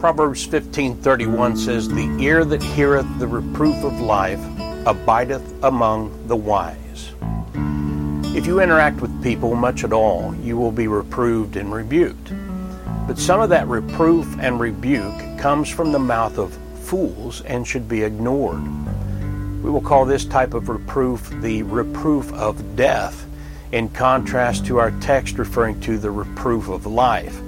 Proverbs 15:31 says, "The ear that heareth the reproof of life abideth among the wise." If you interact with people much at all, you will be reproved and rebuked. But some of that reproof and rebuke comes from the mouth of fools and should be ignored. We will call this type of reproof the reproof of death, in contrast to our text referring to the reproof of life.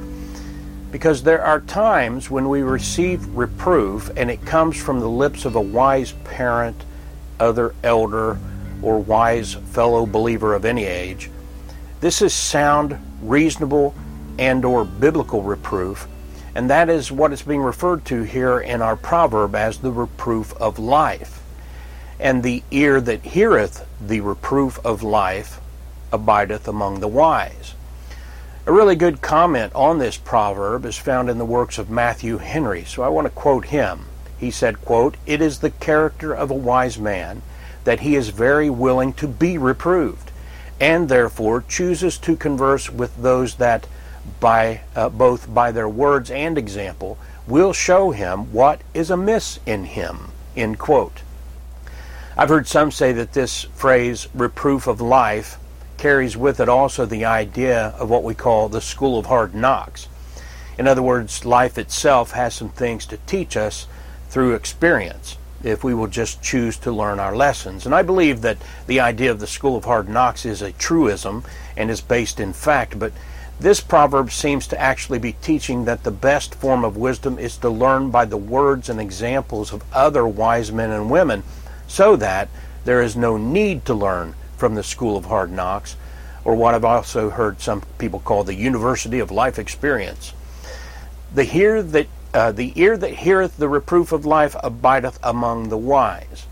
Because there are times when we receive reproof and it comes from the lips of a wise parent, other elder, or wise fellow believer of any age. This is sound, reasonable, and or biblical reproof, and that is what is being referred to here in our proverb as the reproof of life. And the ear that heareth the reproof of life abideth among the wise. A really good comment on this proverb is found in the works of Matthew Henry, so I want to quote him. He said, quote, It is the character of a wise man that he is very willing to be reproved, and therefore chooses to converse with those that, by uh, both by their words and example, will show him what is amiss in him. End quote. I've heard some say that this phrase, reproof of life, carries with it also the idea of what we call the school of hard knocks. In other words, life itself has some things to teach us through experience if we will just choose to learn our lessons. And I believe that the idea of the school of hard knocks is a truism and is based in fact, but this proverb seems to actually be teaching that the best form of wisdom is to learn by the words and examples of other wise men and women so that there is no need to learn from the School of Hard Knocks, or what I've also heard some people call the University of Life Experience. The ear that uh, the ear that heareth the reproof of life abideth among the wise.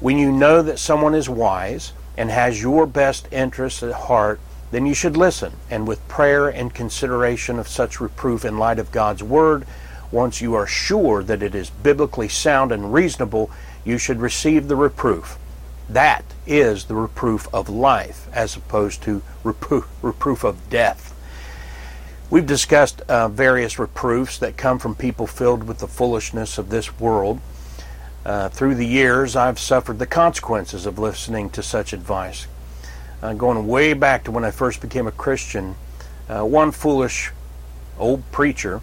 When you know that someone is wise and has your best interests at heart, then you should listen, and with prayer and consideration of such reproof in light of God's Word, once you are sure that it is biblically sound and reasonable, you should receive the reproof. That is the reproof of life as opposed to reproof, reproof of death. We've discussed uh, various reproofs that come from people filled with the foolishness of this world. Uh, through the years, I've suffered the consequences of listening to such advice. Uh, going way back to when I first became a Christian, uh, one foolish old preacher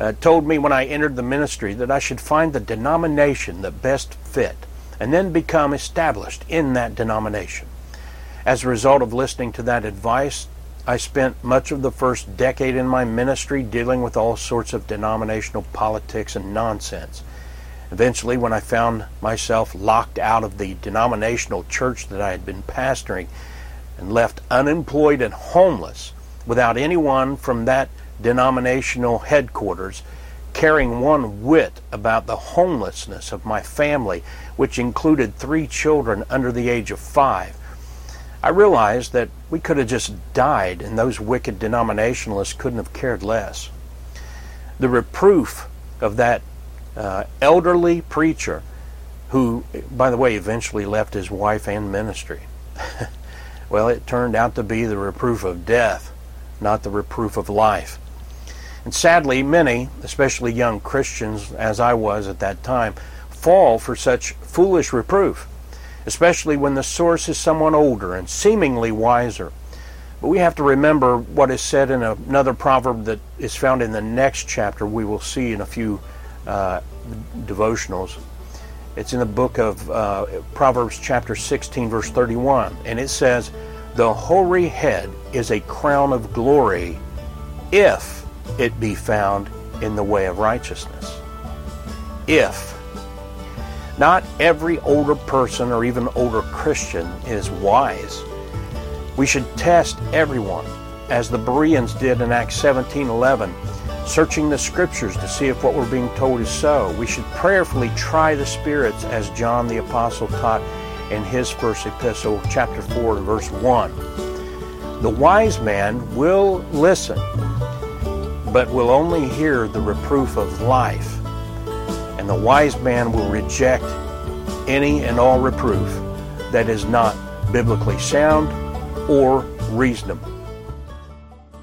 uh, told me when I entered the ministry that I should find the denomination that best fit and then become established in that denomination. As a result of listening to that advice, I spent much of the first decade in my ministry dealing with all sorts of denominational politics and nonsense. Eventually, when I found myself locked out of the denominational church that I had been pastoring and left unemployed and homeless without anyone from that denominational headquarters caring one whit about the homelessness of my family, which included three children under the age of five. I realized that we could have just died, and those wicked denominationalists couldn't have cared less. The reproof of that uh, elderly preacher, who, by the way, eventually left his wife and ministry. well, it turned out to be the reproof of death, not the reproof of life. And sadly, many, especially young Christians, as I was at that time, fall for such foolish reproof, especially when the source is someone older and seemingly wiser. But we have to remember what is said in another proverb that is found in the next chapter we will see in a few uh, devotionals. It's in the book of uh, Proverbs, chapter 16, verse 31, and it says, The hoary head is a crown of glory if it be found in the way of righteousness. If not every older person or even older Christian is wise, we should test everyone, as the Bereans did in Acts 17:11, searching the scriptures to see if what we're being told is so. We should prayerfully try the spirits, as John the apostle taught in his first epistle, chapter 4, verse 1. The wise man will listen but will only hear the reproof of life. And the wise man will reject any and all reproof that is not biblically sound or reasonable.